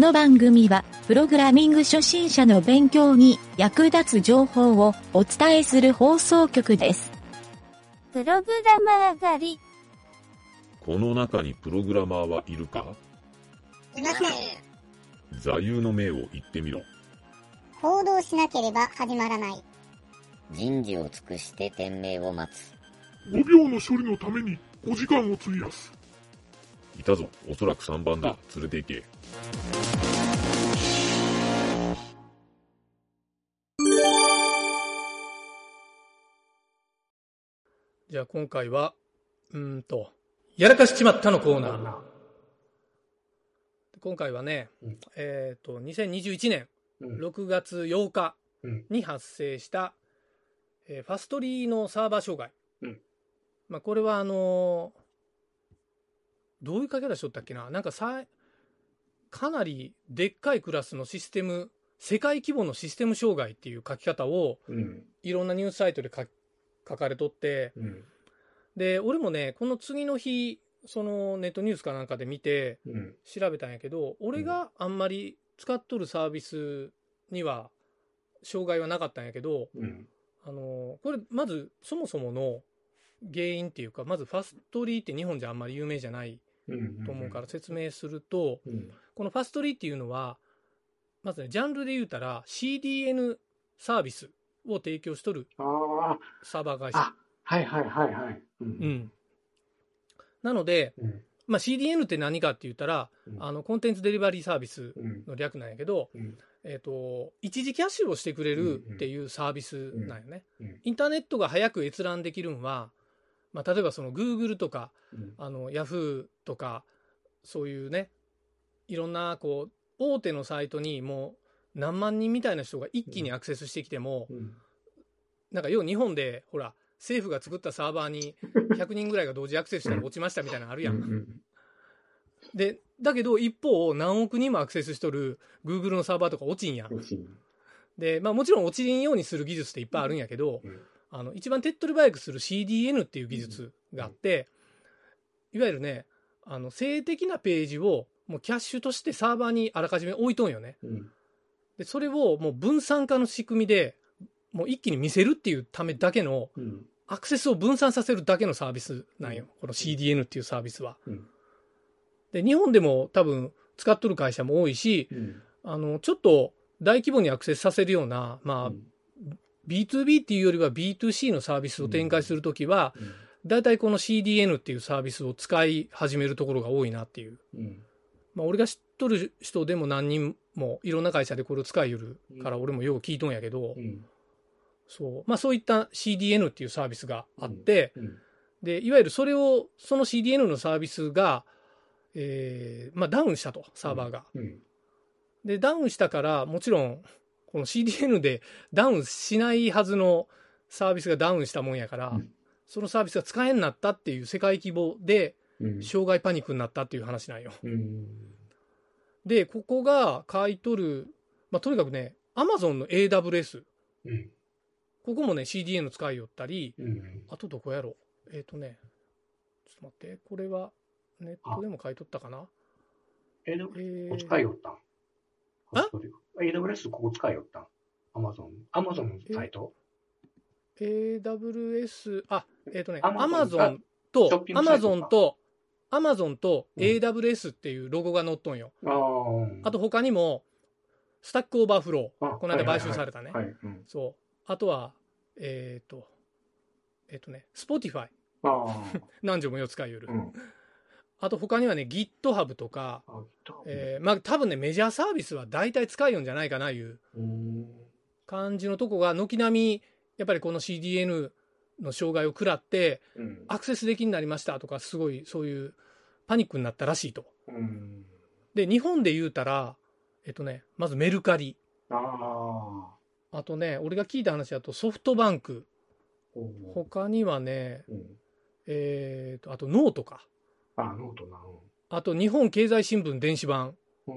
の番組は、プログラミング初心者の勉強に役立つ情報をお伝えする放送局です。プログラマー狩り。この中にプログラマーはいるか？いません。座右の銘を言ってみろ。行動しなければ始まらない。人事を尽くして天命を待つ。5秒の処理のために5時間を費やす。いたぞ。おそらく3番だ。連れて行け。じゃあ今回は、うーんと、やらかしちまったのコーナー。今回はね、うんえっ、と、2021年うん6月8日うんに発生した、えーファストリーのサーバー障害。うんまあこれはあのーどういう書き方しとったっけな？なんかさ、かなりでっかいクラスのシステム、世界規模のシステム障害っていう書き方をうん。いろんなニュースサイトで書書かれとって、うん。で俺もねこの次の日そのネットニュースかなんかで見てうん。調べたんやけど俺があんまり使っとるサービスには障害はなかったんやけどうん。あのこれまずそもそもの原因っていうかまずファストリーって日本じゃあんまり有名じゃないうん。と思うから説明するとうん。このファストリーっていうのはまずねジャンルで言うたら CDN サービスを提供しとるサーバー会社あ、はいはいはいはい。う。うんんなので、うん。まあ、CDN って何かって言ったら、うんあのコンテンツデリバリーサービスうん。の略なんやけど、うん。えっと一時キャッシュをしてくれるっていうサービスなんよね。うん。インターネットが早く閲覧できるんは、まあ、例えばその Google とかうん。あの Yahoo とかそういうねいろんなこう大手のサイトにもう何万人みたいな人が一気にアクセスしてきても、うん。なんか要は日本でほら政府が作ったサーバーに 100人ぐらいが同時アクセスしたら落ちましたみたいなのあるやん。うん。で、だけど一方、何億人もアクセスしとる Google のサーバーとか落ちんやん。で、まあもちろん落ちんようにする技術っていっぱいあるんやけど、うんあの、一番手っ取り早くする CDN っていう技術があって、いわゆるね、あの、性的なページをもうキャッシュとしてサーバーにあらかじめ置いとんよね。うん。で、それをもう分散化の仕組みで、もう一気に見せるっていうためだけの、うん。アクセスを分散させるだけのサービスなんよ。この CDN っていうサービスは。うん。で、日本でも多分使っとる会社も多いし、うん。あの、ちょっと大規模にアクセスさせるような、まあ、B2B っていうよりは B2C のサービスを展開するときは、だいたいこの CDN っていうサービスを使い始めるところが多いなっていう。うん。まあ、俺が知っとる人でも何人もいろんな会社でこれを使いよるから俺もよう聞いとんやけど、うん。そう。まあそういった CDN っていうサービスがあって、うん。で、いわゆるそれを、その CDN のサービスが、えーまあダウンしたと、サーバーが。うん。で、ダウンしたから、もちろん、この CDN でダウンしないはずのサービスがダウンしたもんやから、うんそのサービスが使えんなったっていう世界規模で、うん。障害パニックになったっていう話なんよ。うん。で、ここが買い取る、まあ、とにかくね、Amazon の AWS、うん。ここもね、CDN 使いよったり、うん。あとどこやろえっ、とね、ちょっと待って、これはネットでも買い取ったかな？え、でも、えここ使いよったん？あ ?AWS ここ使いよったん ?Amazon。Amazon のサイト？AWS、あ、えっ、とね、Amazon Amazon シとョッピン、グサイトか Amazon と、AWS っていうロゴが載っとんよ。あと他にも、スタックオーバーフロあー。この間買収されたね。そう。あとは、えっ、と、えっ、とね、Spotify。何十もよ使いよる。うん。あと他にはね、GitHub とか、あ、えーまあ多分ね、メジャーサービスは大体使いよんじゃないかないううん。感じのとこが、軒並み、やっぱりこの CDN の障害を食らって、うん。アクセスできになりましたとか、すごいそういうパニックになったらしいと。うん。で、日本で言うたら、えっとね、まずメルカリ。ああ。あとね、俺が聞いた話だとソフトバンク。他にはね、うん。えーと、あとノートか。あ、ノートな。あと日本経済新聞電子版。うん。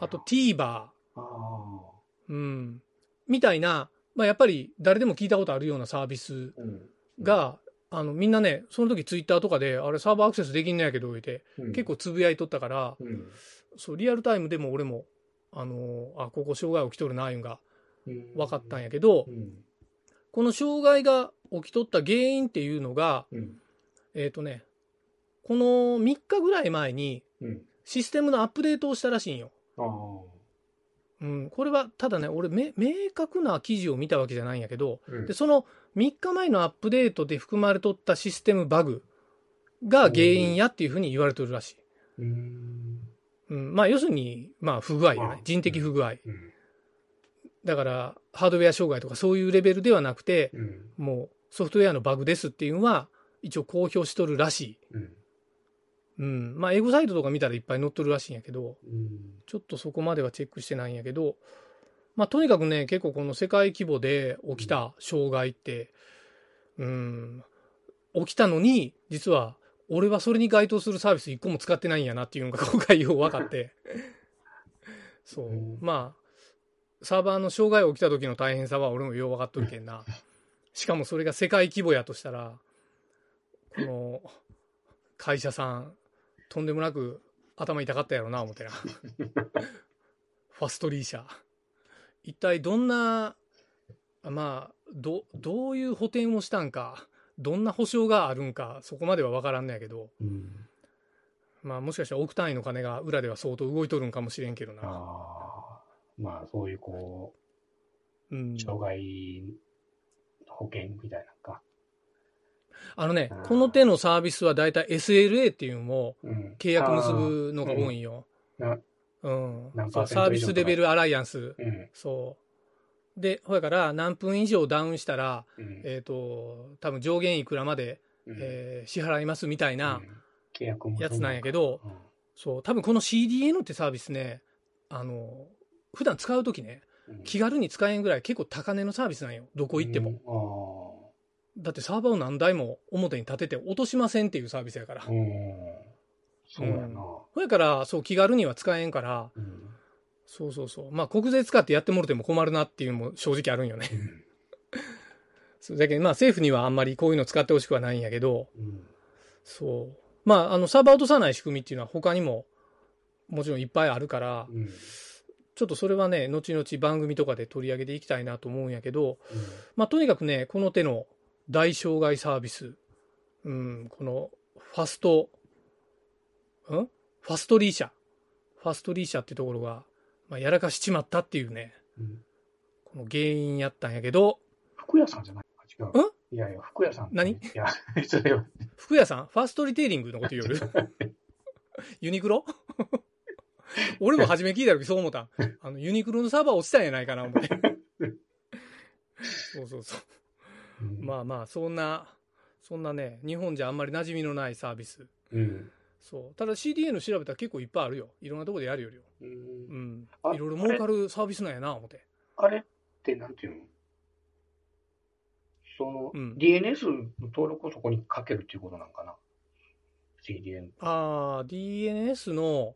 あ、と TVer。ああ。うん。みたいな、まあやっぱり誰でも聞いたことあるようなサービスうん。が、あのみんなね、その時ツイッターとかで、あれサーバーアクセスできんのやけど、言って、うん結構つぶやいとったから、うん。そう、リアルタイムでも俺も、あの、あ、ここ障害起きとるな、いうんがうん分かったんやけどう、ん。この障害が起きとった原因っていうのが、うん。えっ、とね、この3日ぐらい前にうん。システムのアップデートをしたらしいんよ。うん、これはただね、俺め、明確な記事を見たわけじゃないんやけど、うんでその3日前のアップデートで含まれとったシステムバグが原因やっていうふうに言われてるらしい。うん。うん、まあ要するに、まあ不具合やまあね。人的不具合。うん。だから、ハードウェア障害とかそういうレベルではなくて、うん。もうソフトウェアのバグですっていうのは、一応公表しとるらしい。うん。うん。まあ、エゴサイトとか見たらいっぱい載っとるらしいんやけど、うん。ちょっとそこまではチェックしてないんやけど、まあ、とにかくね、結構この世界規模で起きた障害って、うん、起きたのに、実は、俺はそれに該当するサービス一個も使ってないんやなっていうのが 今回よう分かって。そううん。まあ、サーバーの障害起きた時の大変さは俺もよう分かっとるけんな。しかもそれが世界規模やとしたら、この会社さん、とんでもなく頭痛かったやろな、思ってな。ファストリー社。一体どんな、まあ、ど、どういう補填をしたんか、どんな保証があるんか、そこまでは分からんのやけど、うん。まあもしかしたら億単位の金が裏では相当動いとるんかもしれんけどな。ああ。まあ、そういう、こうんう、。障害保険みたいな。あのねうん、この手のサービスはだいたい SLA っていうのもうん。契約結ぶのが多いんよ。あうんサービスレベルアライアンス。うん。そう。で、ほやから何分以上ダウンしたら、うん。えっ、と、多分上限いくらまで、うんえー支払いますみたいな、やつなんやけどうんそう、多分この CDN ってサービスね、あの、普段使うときね、うん気軽に使えんぐらい結構高値のサービスなんよ。どこ行っても。も。だってサーバーを何台も表に立てて落としませんっていうサービスやから。そうやな。ほやから、そう、気軽には使えんから、うん。そうそうそう。まあ、国税使ってやってもろても困るなっていうのも正直あるんよね。そうだけど、まあ、政府にはあんまりこういうの使ってほしくはないんやけど、うん。そう。まあ、あの、サーバー落とさない仕組みっていうのは他にも、もちろんいっぱいあるから、うん。ちょっとそれはね、後々番組とかで取り上げていきたいなと思うんやけど、まあ、とにかくね、この手の大障害サービス、うん、このファスト、ん？ファストリー社。ファストリー社っていうところが、まあ、やらかしちまったっていうね、うん。この原因やったんやけど、服屋さんじゃない違う。いやいや、服屋さん。何？いや、それは。服屋さん？ファーストリテイリングのこと言う？よ るユニクロ？俺も初め聞いた時そう思った。あの、ユニクロのサーバー落ちたんやないかな、思って。そうそうそう。うんまあまあ、そんな、そんなね、日本じゃあんまり馴染みのないサービス。うん。そう。ただ CDN 調べたら結構いっぱいあるよ。いろんなとこでやるよりよ。う。うんいろいろ儲かるサービスなんやな、思って。あれってなんていうの？その、うん DNS の登録をそこにかけるっていうことなんかな ?CDN。ああ、DNS の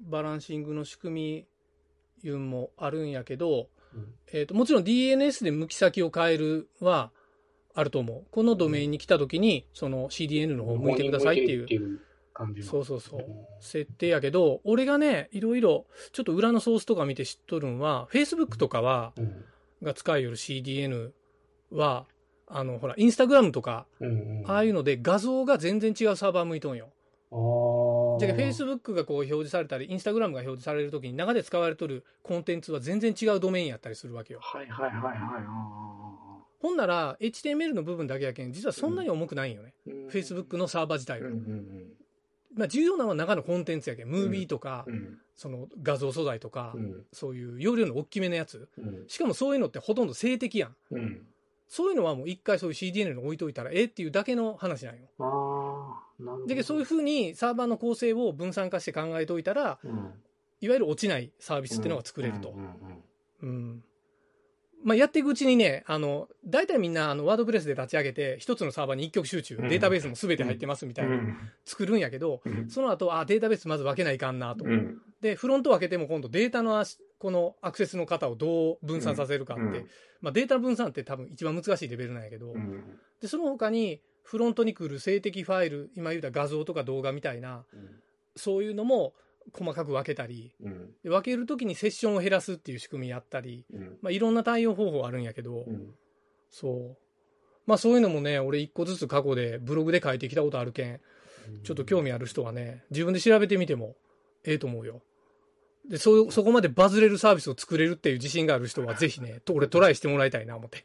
バランシングの仕組みいうのもあるんやけど、うんえっ、と、もちろん DNS で向き先を変えるはあると思う。このドメインに来た時に、その CDN の方向いてくださいっていう。そうそうそう設定やけど、俺がね、いろいろ、ちょっと裏のソースとか見て知っとるんは、Facebook とかは、うん。が使いよる CDN は、あの、ほら、インスタグラムとか。ああいうので画像が全然違うサーバー向いとんよ。じゃあ、Facebook がこう表示されたり、Instagram が表示されるときに中で使われとるコンテンツは全然違うドメインやったりするわけよ。はいはいはいはいあほんなら、HTML の部分だけやけん、実はそんなに重くないんよね。ー。うん Facebook のサーバー自体は。うんうんまあ、重要なのは中のコンテンツやけん、ムービーとか、うん。その画像素材とか、うんそういう容量の大きめのやつ。うんしかもそういうのってほとんど静的やん。うん。そういうのはもう一回そういう CDN に置いといたらええっていうだけの話なんよ。だけどそういう風にサーバーの構成を分散化して考えておいたら、うん、いわゆる落ちないサービスっていうのが作れるとうん。まあ、やっていくうちにね、あの、大体みんな、あの、ワードプレスで立ち上げて、一つのサーバーに一極集中、うん。データベースも全て入ってますみたいな、作るんやけど、うん。その後、あ、データベースまず分けないかんなと。うん。で、フロント分けても今度データの足このアクセスの方をどう分散させるかって、うん。まあ、データの分散って多分一番難しいレベルなんやけど、うん。で、その他に、フロントに来る静的ファイル、今言うた画像とか動画みたいな、そういうのも、細かく分けたり、うん。で分けるときにセッションを減らすっていう仕組みやったり、うん。まあ、いろんな対応方法あるんやけど、うん。そう。まあそういうのもね、俺一個ずつ過去でブログで書いてきたことあるけん、ちょっと興味ある人はね、自分で調べてみてもええと思うよ。で、そ、そこまでバズれるサービスを作れるっていう自信がある人はぜひね、と俺トライしてもらいたいな思って。い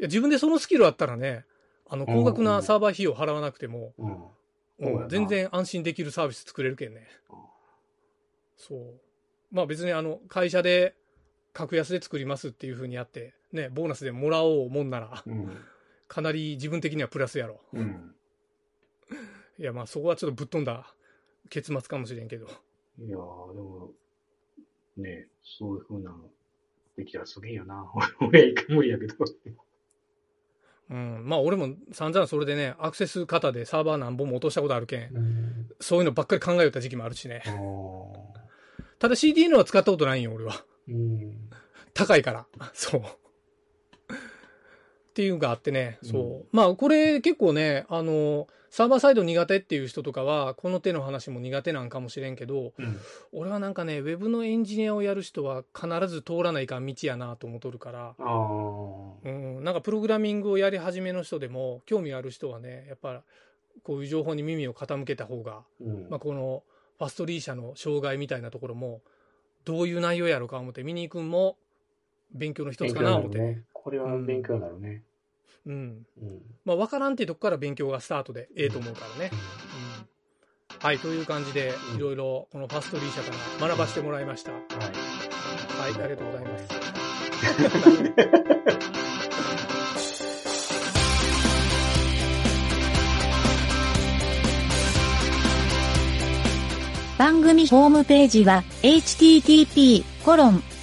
や、自分でそのスキルあったらね、あの、高額なサーバー費用払わなくても、全然安心できるサービス作れるけんねうん。そう。まあ別にあの、会社で格安で作りますっていう風にやって、ね、ボーナスでもらおうもんなら、うん。かなり自分的にはプラスやろ。うん。いや、まあそこはちょっとぶっ飛んだ結末かもしれんけど。いやー、でも、ねそういう風なのできたらすげえよな。俺、一回無理やけど。うん。まあ俺も散々それでね、アクセス型でサーバー何本も落としたことあるけん、うん。そういうのばっかり考えよった時期もあるしねただ CDN は使ったことないんよ、俺は。うん。高いから。そう。っていうのがあってね、そう。まあ、これ結構ね、あの、サーバーサイド苦手っていう人とかは、この手の話も苦手なんかもしれんけど、うん。俺はなんかね、ウェブのエンジニアをやる人は必ず通らないかん道やなと思っとるから。うん、なんかプログラミングをやり始めの人でも、興味ある人はね、やっぱこういう情報に耳を傾けた方が、うん。まあ、このファストリー社の障害みたいなところも、どういう内容やろうか思って、見に行くんも勉強の一つかな思ってね。ね。これは勉強になるね。うん。うん。まあ、わからんっていうとこから勉強がスタートでええと思うからね。うん。はい、という感じで、いろいろこのファストリー社から学ばせてもらいました。ははい。い、ありがとうございます。番組ホームページは http://